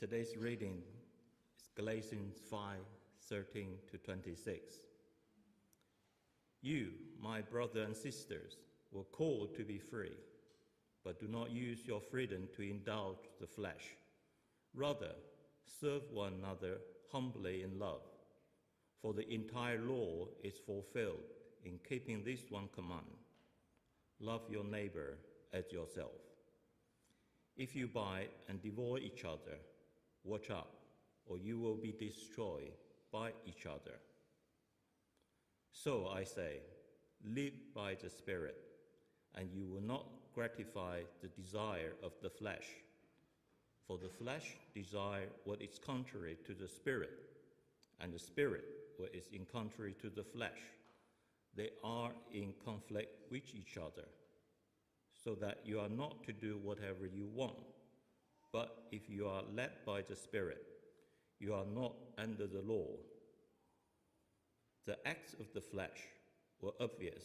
today's reading is Galatians 5 13 to 26. You, my brothers and sisters, were called to be free, but do not use your freedom to indulge the flesh. Rather, serve one another humbly in love. For the entire law is fulfilled in keeping this one command love your neighbor as yourself. If you bite and devour each other, watch out, or you will be destroyed by each other. So I say, live by the Spirit, and you will not gratify the desire of the flesh. For the flesh desire what is contrary to the Spirit, and the Spirit what is in contrary to the flesh. They are in conflict with each other, so that you are not to do whatever you want. But if you are led by the Spirit, you are not under the law. The acts of the flesh were obvious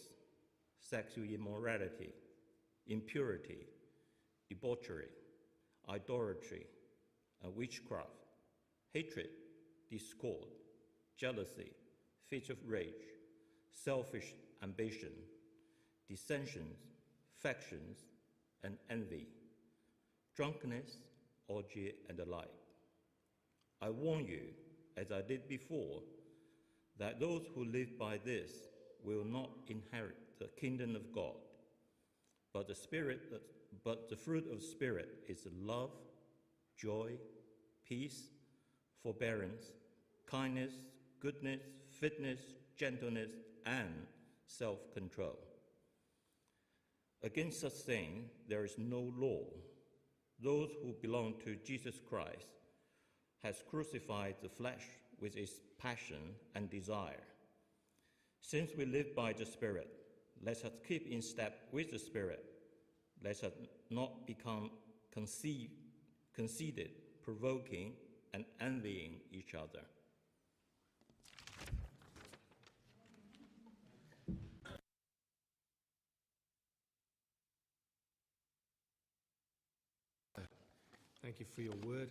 sexual immorality, impurity, debauchery, idolatry, and witchcraft, hatred, discord jealousy, fits of rage, selfish ambition, dissensions, factions, and envy, drunkenness, orgy, and the like. I warn you, as I did before, that those who live by this will not inherit the kingdom of God. But the spirit, but the fruit of spirit is love, joy, peace, forbearance, kindness, goodness, fitness, gentleness, and self control. Against such things, there is no law. Those who belong to Jesus Christ has crucified the flesh with its passion and desire. Since we live by the Spirit, let us keep in step with the Spirit. Let us not become conceited, provoking, and envying each other. Thank you for your word.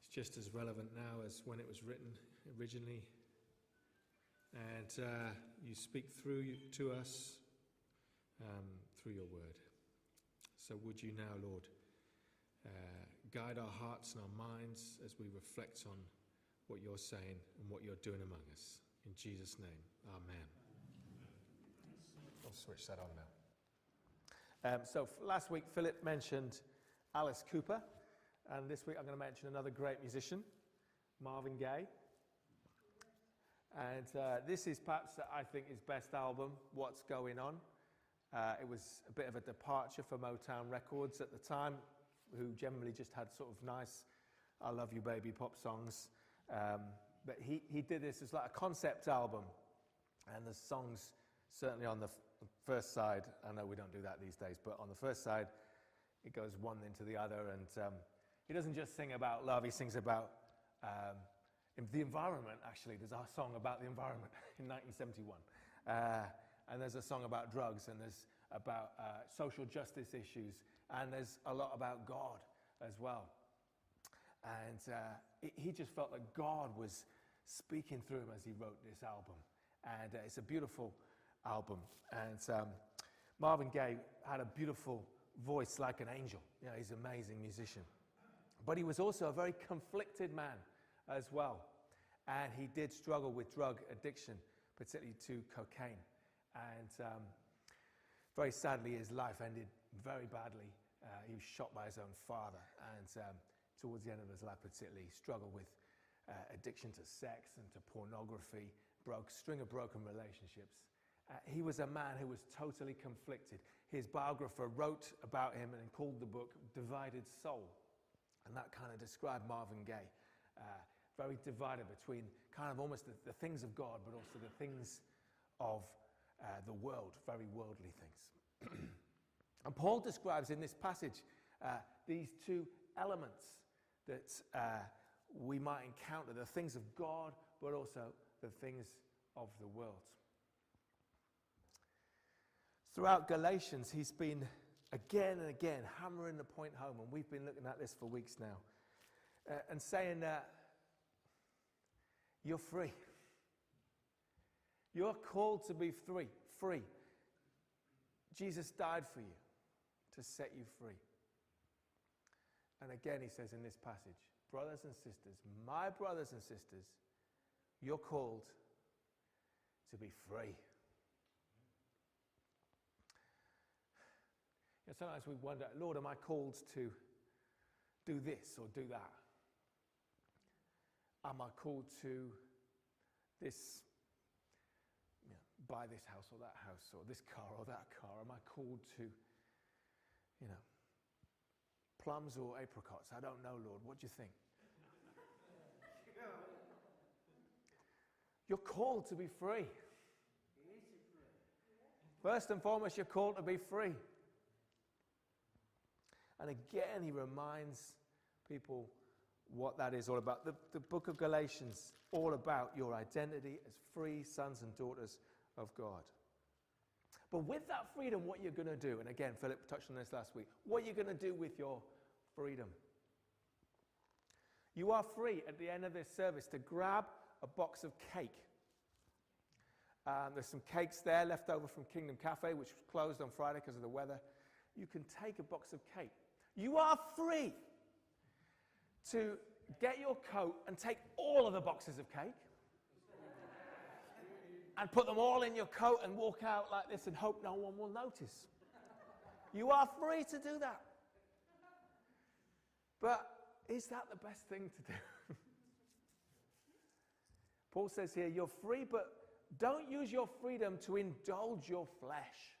It's just as relevant now as when it was written originally. And uh, you speak through to us um, through your word. So, would you now, Lord, uh, guide our hearts and our minds as we reflect on what you're saying and what you're doing among us. In Jesus' name, amen. I'll switch that on now. Um, so, last week, Philip mentioned Alice Cooper. And this week I'm going to mention another great musician, Marvin Gaye. And uh, this is perhaps, I think, his best album, What's Going On. Uh, it was a bit of a departure for Motown Records at the time, who generally just had sort of nice, I Love You Baby pop songs. Um, but he, he did this as like a concept album. And the songs, certainly on the f- first side, I know we don't do that these days, but on the first side, it goes one into the other. And um, he doesn't just sing about love, he sings about um, the environment, actually. There's a song about the environment in 1971. Uh, and there's a song about drugs, and there's about uh, social justice issues, and there's a lot about God as well. And uh, he just felt that God was speaking through him as he wrote this album. And uh, it's a beautiful album. And um, Marvin Gaye had a beautiful voice like an angel. Know, he's an amazing musician. But he was also a very conflicted man as well. And he did struggle with drug addiction, particularly to cocaine. And um, very sadly, his life ended very badly. Uh, he was shot by his own father. And um, towards the end of his life, particularly, he struggled with uh, addiction to sex and to pornography, broke, string of broken relationships. Uh, he was a man who was totally conflicted. His biographer wrote about him and called the book Divided Soul. And that kind of described Marvin Gaye. Uh, very divided between kind of almost the, the, things of God, but also the things of uh, the world, very worldly things. and Paul describes in this passage uh, these two elements that uh, we might encounter the things of God, but also the things of the world. Throughout Galatians, he's been again and again hammering the point home, and we've been looking at this for weeks now. uh, and saying that you're free. You're called to be free, free. Jesus died for you to set you free. And again, he says in this passage, brothers and sisters, my brothers and sisters, you're called to be free. Know, sometimes we wonder, Lord, am I called to do this or do that? Am I called to this, you know, buy this house or that house or this car or that car? Am I called to, you know, plums or apricots? I don't know, Lord. What do you think? You're called to be free. First and foremost, you're called to be free. And again, he reminds people what that is all about. The, the book of Galatians, all about your identity as free sons and daughters of God. But with that freedom, what you're going to do, and again, Philip touched on this last week, what you're going to do with your freedom. You are free at the end of this service to grab a box of cake. Um, there's some cakes there left over from Kingdom Cafe, which was closed on Friday because of the weather. You can take a box of cake. You are free to get your coat and take all of the boxes of cake and put them all in your coat and walk out like this and hope no one will notice. You are free to do that. But is that the best thing to do? Paul says here, you're free, but don't use your freedom to indulge your flesh.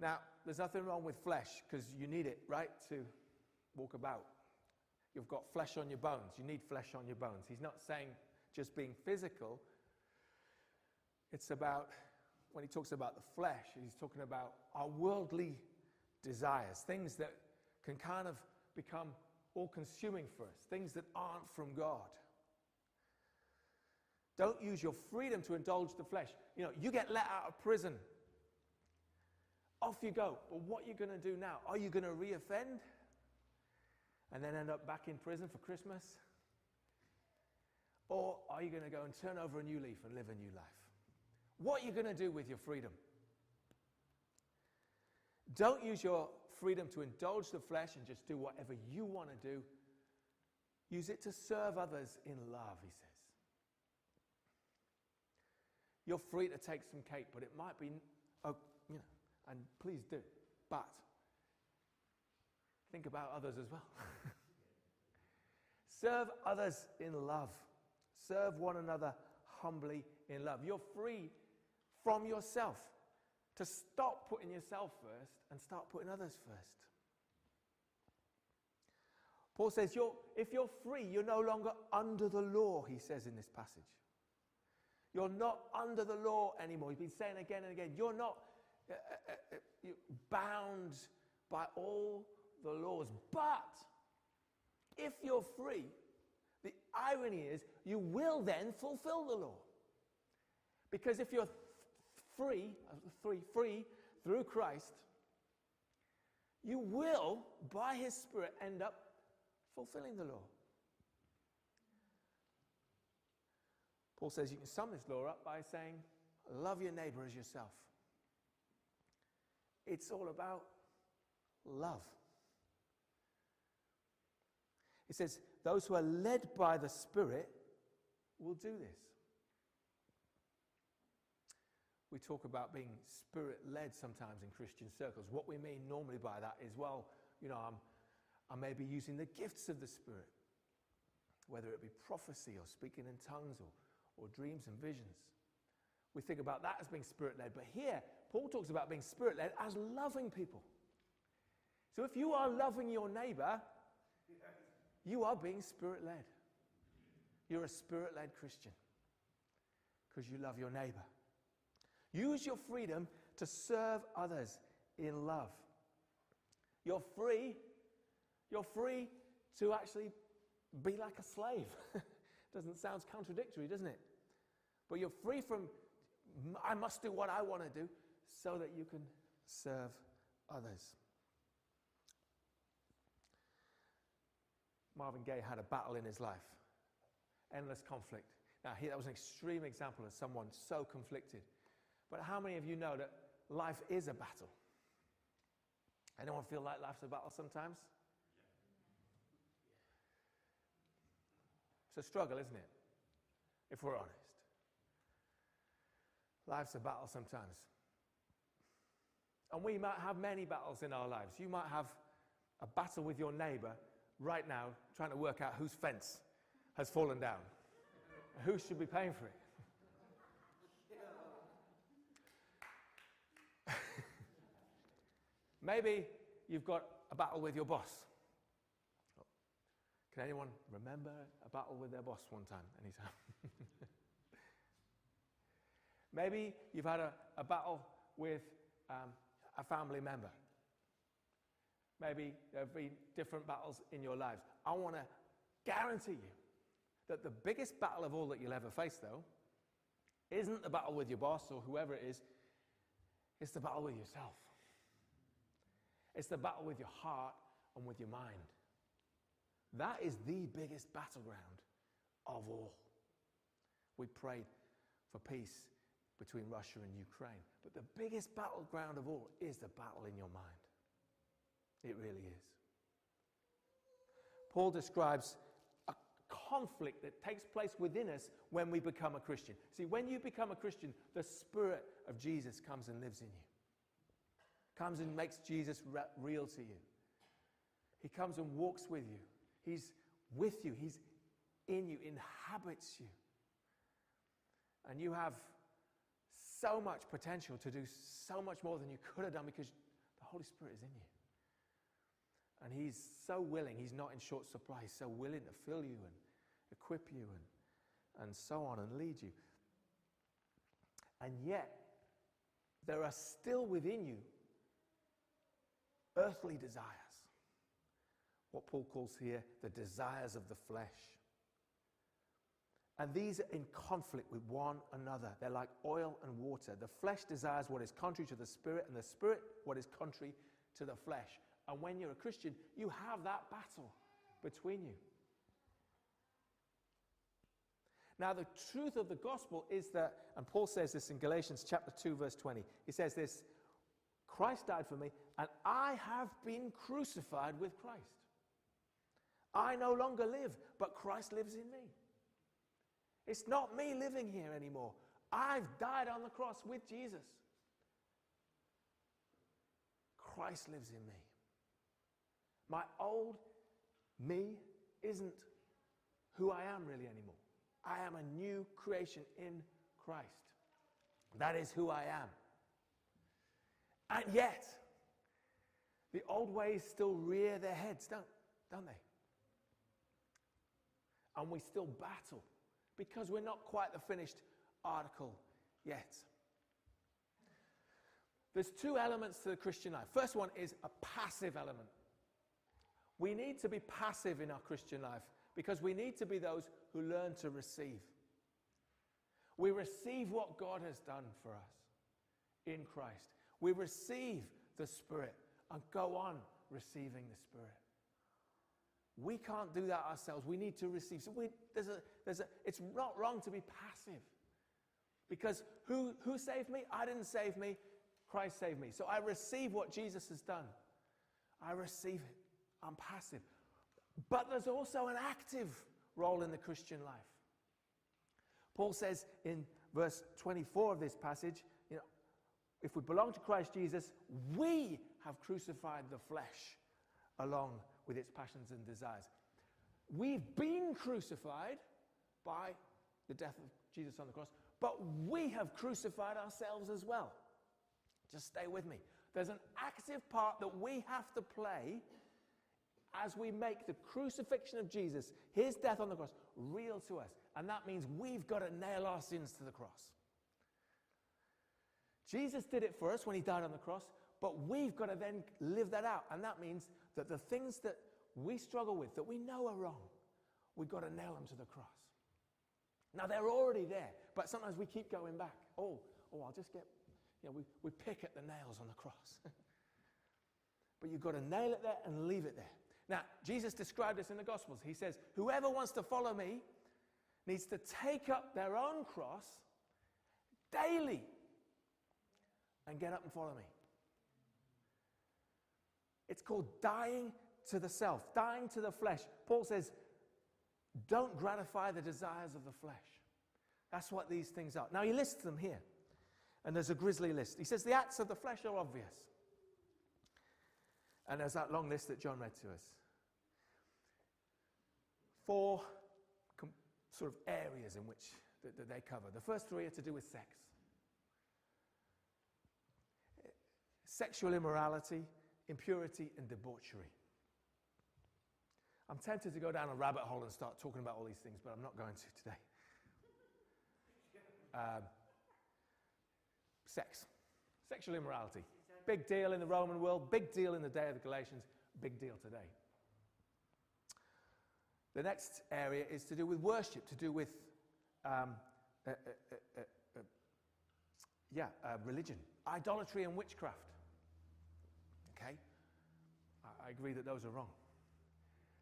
Now, there's nothing wrong with flesh because you need it, right, to walk about. You've got flesh on your bones. You need flesh on your bones. He's not saying just being physical. It's about, when he talks about the flesh, he's talking about our worldly desires, things that can kind of become all consuming for us, things that aren't from God. Don't use your freedom to indulge the flesh. You know, you get let out of prison. Off you go. But what are you going to do now? Are you going to reoffend? and then end up back in prison for Christmas? Or are you going to go and turn over a new leaf and live a new life? What are you going to do with your freedom? Don't use your freedom to indulge the flesh and just do whatever you want to do. Use it to serve others in love, he says. You're free to take some cake, but it might be, and please do. But think about others as well. Serve others in love. Serve one another humbly in love. You're free from yourself to stop putting yourself first and start putting others first. Paul says, you're, if you're free, you're no longer under the law, he says in this passage. You're not under the law anymore. He's been saying again and again, you're not Uh, uh, uh, bound by all the laws. But if you're free, the irony is you will then fulfill the law. Because if you're free, free, free through Christ, you will, by His Spirit, end up fulfilling the law. Paul says you can sum this law up by saying, Love your neighbor as yourself. It's all about love. It says, Those who are led by the Spirit will do this. We talk about being spirit led sometimes in Christian circles. What we mean normally by that is, well, you know, I'm, I may be using the gifts of the Spirit, whether it be prophecy or speaking in tongues or, or dreams and visions. We think about that as being spirit led. But here, Paul talks about being spirit led as loving people. So if you are loving your neighbor, you are being spirit led. You're a spirit led Christian because you love your neighbor. Use your freedom to serve others in love. You're free. You're free to actually be like a slave. doesn't sound contradictory, doesn't it? But you're free from I must do what I want to do so that you can serve others. Marvin Gaye had a battle in his life, endless conflict. Now, that was an extreme example of someone so conflicted. But how many of you know that life is a battle? Anyone feel like life's a battle sometimes? It's a struggle, isn't it? If we're honest. Life's a battle sometimes. And we might have many battles in our lives. You might have a battle with your neighbor right now, trying to work out whose fence has fallen down. Who should be paying for it? Maybe you've got a battle with your boss. Can anyone remember a battle with their boss one time? Anytime? Maybe you've had a, a battle with um, a family member. Maybe there have been different battles in your lives. I want to guarantee you that the biggest battle of all that you'll ever face, though, isn't the battle with your boss or whoever it is, it's the battle with yourself. It's the battle with your heart and with your mind. That is the biggest battleground of all. We prayed for peace between Russia and Ukraine. But the biggest battleground of all is the battle in your mind. It really is. Paul describes a conflict that takes place within us when we become a Christian. See, when you become a Christian, the Spirit of Jesus comes and lives in you, comes and makes Jesus re- real to you. He comes and walks with you, He's with you, He's in you, inhabits you. And you have so much potential to do so much more than you could have done because the Holy Spirit is in you. And He's so willing, He's not in short supply, He's so willing to fill you and equip you and, and so on and lead you. And yet, there are still within you earthly desires. What Paul calls here the desires of the flesh. And these are in conflict with one another. They're like oil and water. The flesh desires what is contrary to the spirit, and the spirit what is contrary to the flesh. And when you're a Christian, you have that battle between you. Now, the truth of the gospel is that, and Paul says this in Galatians chapter 2, verse 20. He says this Christ died for me, and I have been crucified with Christ. I no longer live, but Christ lives in me. It's not me living here anymore. I've died on the cross with Jesus. Christ lives in me. My old me isn't who I am really anymore. I am a new creation in Christ. That is who I am. And yet, the old ways still rear their heads, don't, don't they? And we still battle because we're not quite the finished article yet. There's two elements to the Christian life. First one is a passive element. We need to be passive in our Christian life because we need to be those who learn to receive. We receive what God has done for us in Christ. We receive the Spirit and go on receiving the Spirit. We can't do that ourselves. We need to receive. So we, there's a, there's a, it's not wrong to be passive. Because who, who saved me? I didn't save me. Christ saved me. So I receive what Jesus has done. I receive it. I'm passive. But there's also an active role in the Christian life. Paul says in verse 24 of this passage, you know, if we belong to Christ Jesus, we have crucified the flesh along with its passions and desires. We've been crucified by the death of Jesus on the cross, but we have crucified ourselves as well. Just stay with me. There's an active part that we have to play as we make the crucifixion of Jesus, his death on the cross, real to us. And that means we've got to nail our sins to the cross. Jesus did it for us when he died on the cross, but we've got to then live that out. And that means that the things that we struggle with, that we know are wrong, we've got to nail them to the cross. Now, they're already there, but sometimes we keep going back. Oh, oh, I'll just get, you know, we, we pick at the nails on the cross. but you've got to nail it there and leave it there. Now, Jesus described this in the Gospels. He says, Whoever wants to follow me needs to take up their own cross daily and get up and follow me. It's called dying to the self, dying to the flesh. Paul says, don't gratify the desires of the flesh. That's what these things are. Now, he lists them here. And there's a grisly list. He says the acts of the flesh are obvious. And there's that long list that John read to us. Four com- sort of areas in which that, that they cover. The first three are to do with sex sexual immorality, impurity, and debauchery. I'm tempted to go down a rabbit hole and start talking about all these things, but I'm not going to today. Um, sex, sexual immorality. Big deal in the Roman world, big deal in the day of the Galatians, big deal today. The next area is to do with worship, to do with, um, uh, uh, uh, uh yeah, uh, religion, idolatry, and witchcraft. Okay? I agree that those are wrong.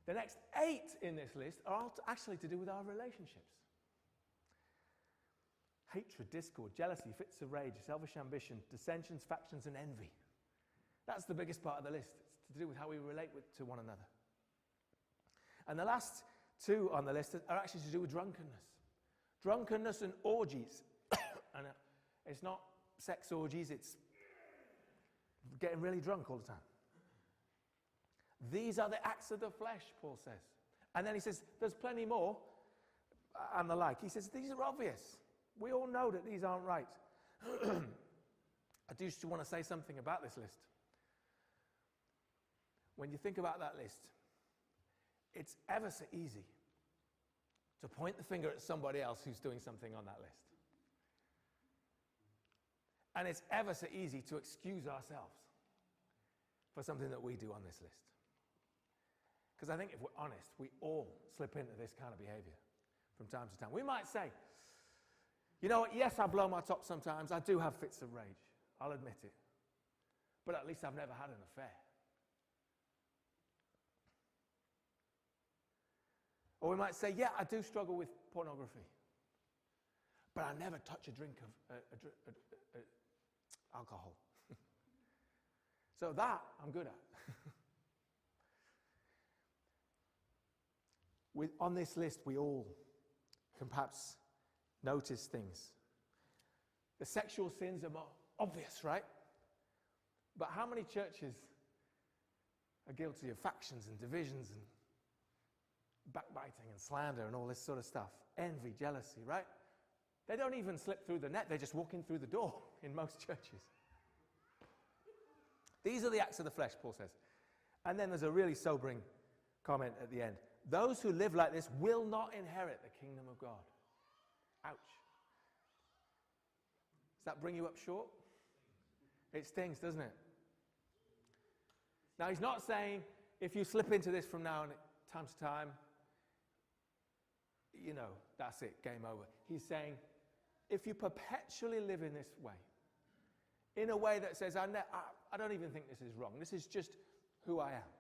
The next eight in this list are actually to do with our relationships hatred, discord, jealousy, fits of rage, selfish ambition, dissensions, factions, and envy. That's the biggest part of the list. It's to do with how we relate with, to one another. And the last two on the list are actually to do with drunkenness. Drunkenness and orgies. and uh, it's not sex orgies, it's getting really drunk all the time. These are the acts of the flesh, Paul says. And then he says, there's plenty more uh, and the like. He says, these are obvious. We all know that these aren't right. I do just want to say something about this list. When you think about that list, it's ever so easy to point the finger at somebody else who's doing something on that list. And it's ever so easy to excuse ourselves for something that we do on this list. Because I think if we're honest, we all slip into this kind of behavior from time to time. We might say, you know what, yes, I blow my top sometimes. I do have fits of rage. I'll admit it. But at least I've never had an affair. Or we might say, yeah, I do struggle with pornography. But I never touch a drink of a, a, a, alcohol. so that I'm good at. With, on this list, we all can perhaps notice things. The sexual sins are more obvious, right? But how many churches are guilty of factions and divisions and backbiting and slander and all this sort of stuff? Envy, jealousy, right? They don't even slip through the net, They're just walk in through the door in most churches. These are the acts of the flesh, Paul says. And then there's a really sobering comment at the end. Those who live like this will not inherit the kingdom of God. Ouch. Does that bring you up short? It stings, doesn't it? Now, he's not saying if you slip into this from now on, time to time, you know, that's it, game over. He's saying if you perpetually live in this way, in a way that says, I, ne- I, I don't even think this is wrong, this is just who I am.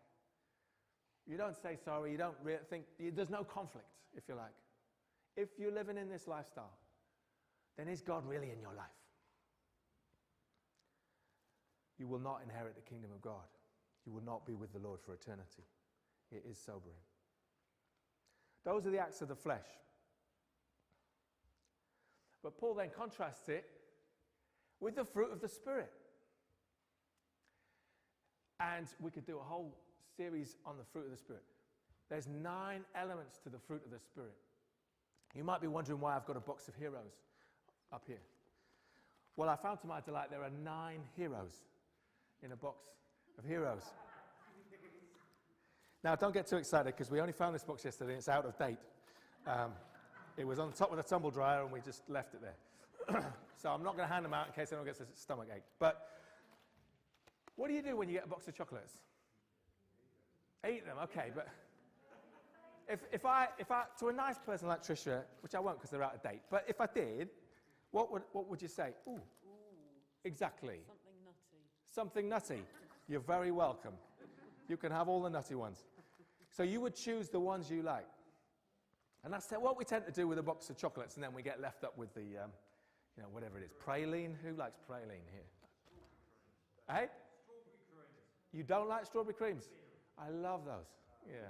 You don't say sorry, you don't re- think, there's no conflict, if you like. If you're living in this lifestyle, then is God really in your life? You will not inherit the kingdom of God. You will not be with the Lord for eternity. It is sobering. Those are the acts of the flesh. But Paul then contrasts it with the fruit of the Spirit. And we could do a whole series on the fruit of the Spirit. There's nine elements to the fruit of the Spirit. You might be wondering why I've got a box of heroes up here. Well, I found to my delight there are nine heroes in a box of heroes. Now, don't get too excited because we only found this box yesterday and it's out of date. Um, it was on top of the tumble dryer and we just left it there. so I'm not going to hand them out in case anyone gets a stomach ache. But what do you do when you get a box of chocolates? Eat them, okay, but if, if, I, if I, to a nice person like Tricia, which I won't because they're out of date, but if I did, what would, what would you say? Ooh, Ooh. exactly. Something nutty. Something nutty. You're very welcome. You can have all the nutty ones. So you would choose the ones you like. And that's what we tend to do with a box of chocolates, and then we get left up with the, um, you know, whatever it is. Praline? Who likes praline here? Hey? You don't like strawberry creams? I love those. Yeah.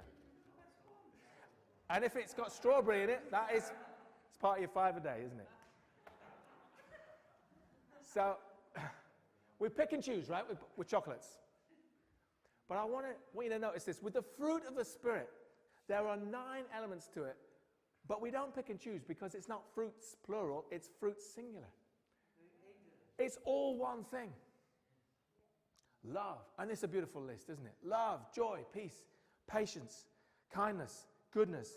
And if it's got strawberry in it, that is it's part of your five a day, isn't it? So we pick and choose, right, with, with chocolates. But I want, to, want you to notice this. With the fruit of the Spirit, there are nine elements to it, but we don't pick and choose because it's not fruits plural, it's fruits singular. It's all one thing. Love. And it's a beautiful list, isn't it? Love, joy, peace, patience, kindness, goodness,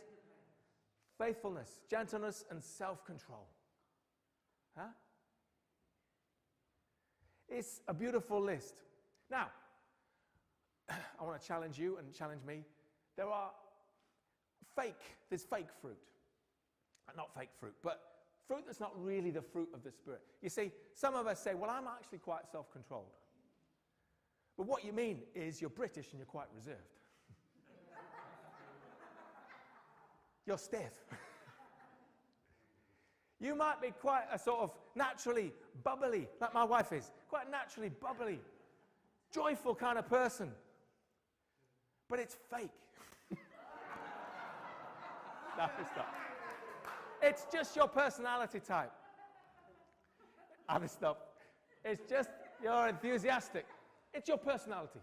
faithfulness, gentleness, and self control. Huh? It's a beautiful list. Now, I want to challenge you and challenge me. There are fake, there's fake fruit. Not fake fruit, but fruit that's not really the fruit of the Spirit. You see, some of us say, well, I'm actually quite self controlled. But what you mean is you're British and you're quite reserved. you're stiff. you might be quite a sort of naturally bubbly, like my wife is, quite naturally bubbly, joyful kind of person. But it's fake. no, it's not. It's just your personality type. Other stuff. It's just you're enthusiastic. It's your personality.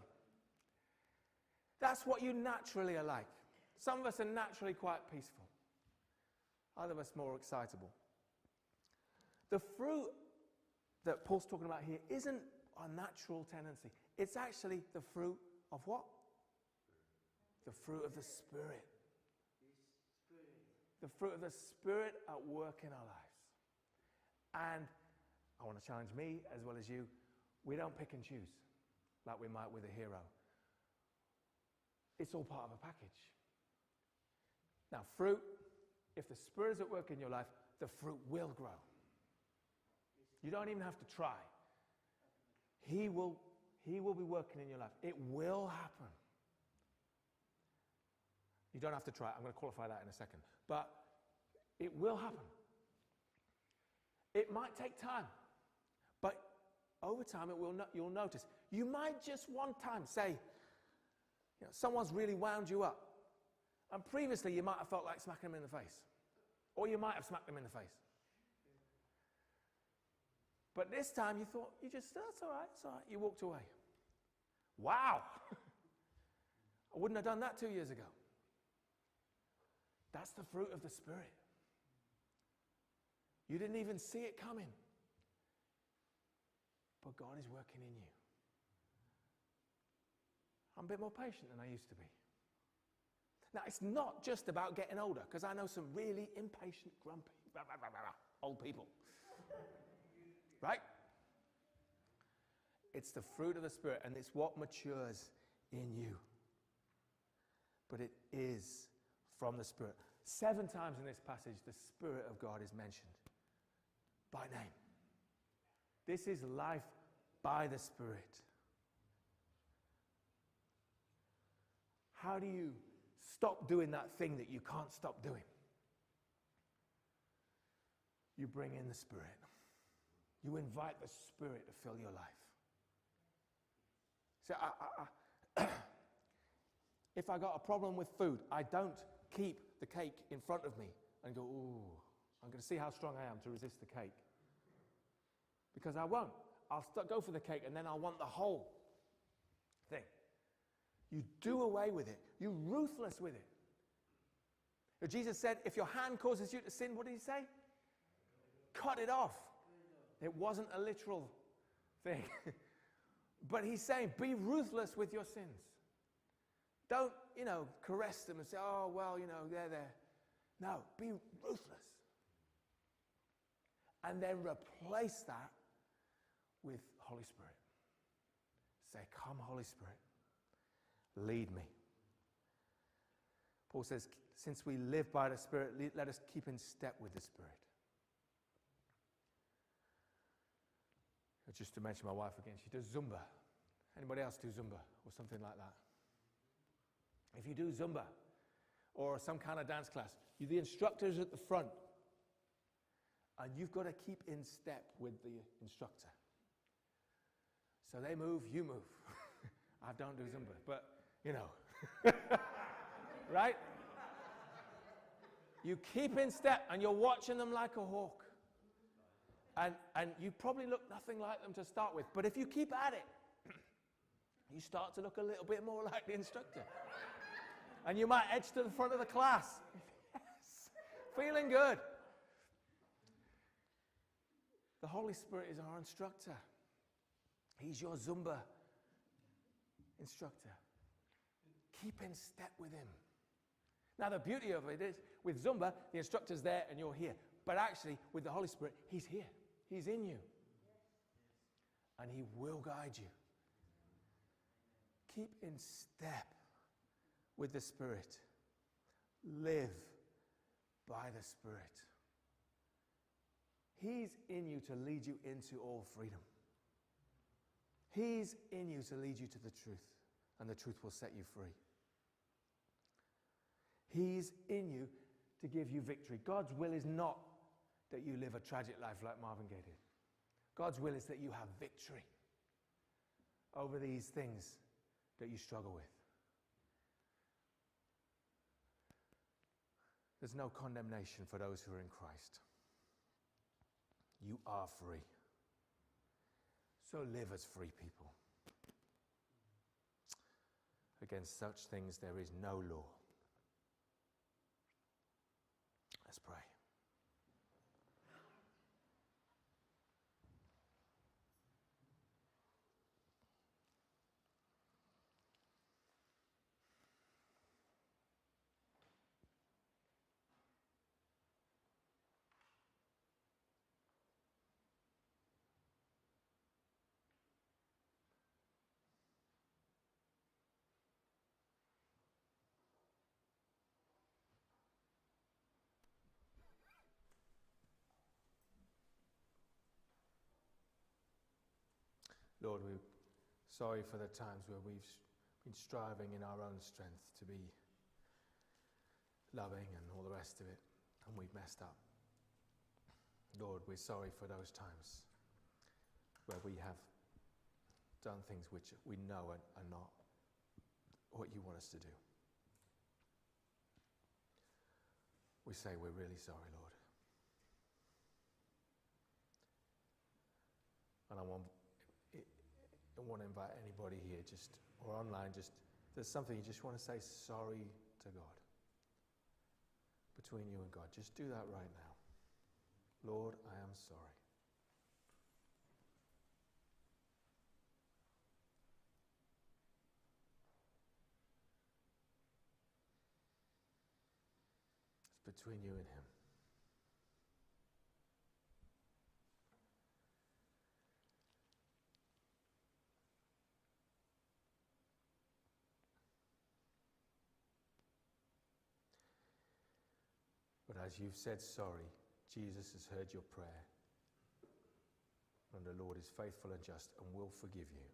That's what you naturally are like. Some of us are naturally quite peaceful, other of us more excitable. The fruit that Paul's talking about here isn't a natural tendency, it's actually the fruit of what? The fruit of the Spirit. The fruit of the Spirit at work in our lives. And I want to challenge me as well as you we don't pick and choose like we might with a hero. It's all part of a package. Now, fruit, if the Spirit is at work in your life, the fruit will grow. You don't even have to try. He will, he will be working in your life. It will happen. You don't have to try. I'm going to qualify that in a second. But it will happen. It might take time. But over time, it will no, you'll notice. You might just one time say, you know, someone's really wound you up. And previously, you might have felt like smacking them in the face. Or you might have smacked them in the face. But this time you thought, you just, that's all right, it's all right. You walked away. Wow! I wouldn't have done that two years ago. That's the fruit of the Spirit. You didn't even see it coming. But God is working in you. I'm a bit more patient than I used to be. Now, it's not just about getting older, because I know some really impatient, grumpy, blah, blah, blah, old people. right? It's the fruit of the Spirit, and it's what matures in you. But it is from the Spirit. Seven times in this passage, the Spirit of God is mentioned by name. This is life by the Spirit. How do you stop doing that thing that you can't stop doing? You bring in the Spirit. You invite the Spirit to fill your life. So, I, I, I, if I got a problem with food, I don't keep the cake in front of me and go, ooh, I'm going to see how strong I am to resist the cake. Because I won't. I'll st- go for the cake and then I'll want the whole thing. You do away with it. You're ruthless with it. Jesus said, if your hand causes you to sin, what did he say? Cut it off. It wasn't a literal thing. but he's saying, be ruthless with your sins. Don't, you know, caress them and say, oh, well, you know, they're there. No, be ruthless. And then replace that with Holy Spirit. Say, Come, Holy Spirit, lead me. Paul says, Since we live by the Spirit, let us keep in step with the Spirit. Just to mention my wife again, she does Zumba. Anybody else do Zumba or something like that? If you do Zumba or some kind of dance class, you, the instructor's at the front. And you've got to keep in step with the instructor. So they move, you move. I don't do Zumba, but you know. right? You keep in step and you're watching them like a hawk. And, and you probably look nothing like them to start with. But if you keep at it, you start to look a little bit more like the instructor. And you might edge to the front of the class. yes. Feeling good. The Holy Spirit is our instructor. He's your Zumba instructor. Keep in step with him. Now, the beauty of it is with Zumba, the instructor's there and you're here. But actually, with the Holy Spirit, he's here, he's in you. And he will guide you. Keep in step with the Spirit. Live by the Spirit. He's in you to lead you into all freedom. He's in you to lead you to the truth, and the truth will set you free. He's in you to give you victory. God's will is not that you live a tragic life like Marvin Gaye did. God's will is that you have victory over these things that you struggle with. There's no condemnation for those who are in Christ. You are free. So live as free people. Against such things there is no law. Lord, we're sorry for the times where we've been striving in our own strength to be loving and all the rest of it, and we've messed up. Lord, we're sorry for those times where we have done things which we know are, are not what you want us to do. We say we're really sorry, Lord. And I want want to invite anybody here just or online just there's something you just want to say sorry to God between you and God. Just do that right now. Lord, I am sorry. It's between you and Him. As you've said sorry, Jesus has heard your prayer. And the Lord is faithful and just and will forgive you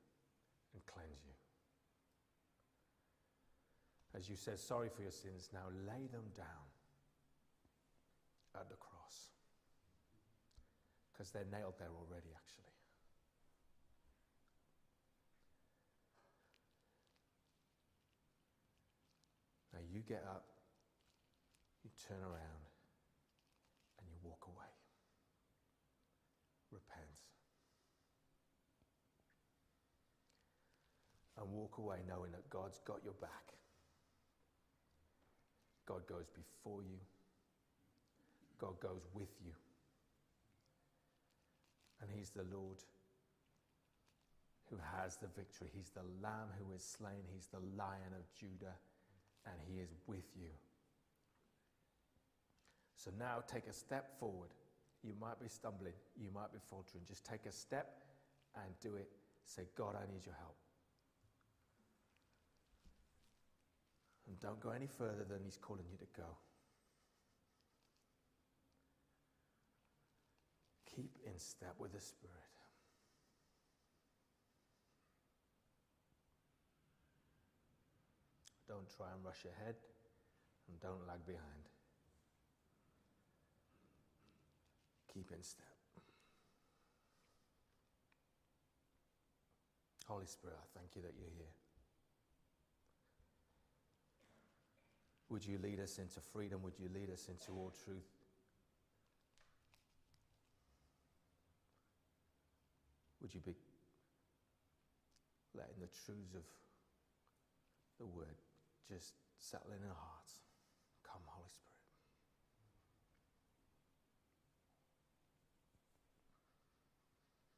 and cleanse you. As you said sorry for your sins, now lay them down at the cross. Because they're nailed there already, actually. Now you get up, you turn around, and walk away knowing that God's got your back. God goes before you, God goes with you. And He's the Lord who has the victory. He's the Lamb who is slain, He's the Lion of Judah, and He is with you. So now take a step forward. You might be stumbling, you might be faltering. Just take a step and do it. Say, God, I need your help. Don't go any further than He's calling you to go. Keep in step with the Spirit. Don't try and rush ahead and don't lag behind. Keep in step. Holy Spirit, I thank you that you're here. Would you lead us into freedom? Would you lead us into all truth? Would you be letting the truths of the word just settle in our hearts?